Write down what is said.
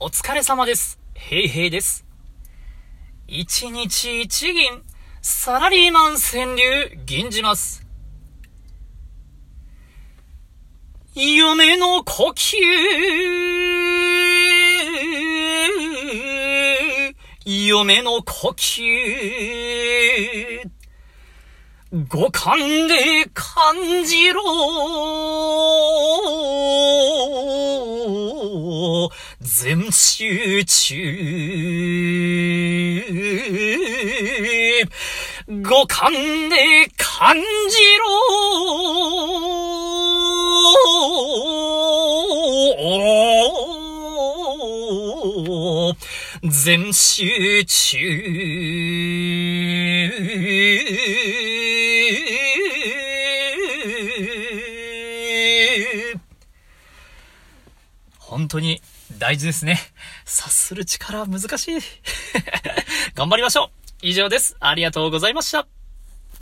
お疲れ様です。へいへいです。一日一銀、サラリーマン川柳、銀じます。嫁の呼吸、嫁の呼吸、五感で感じろ全集中。五感で感じろ全集中本当に大事ですね。察する力は難しい。頑張りましょう。以上です。ありがとうございました。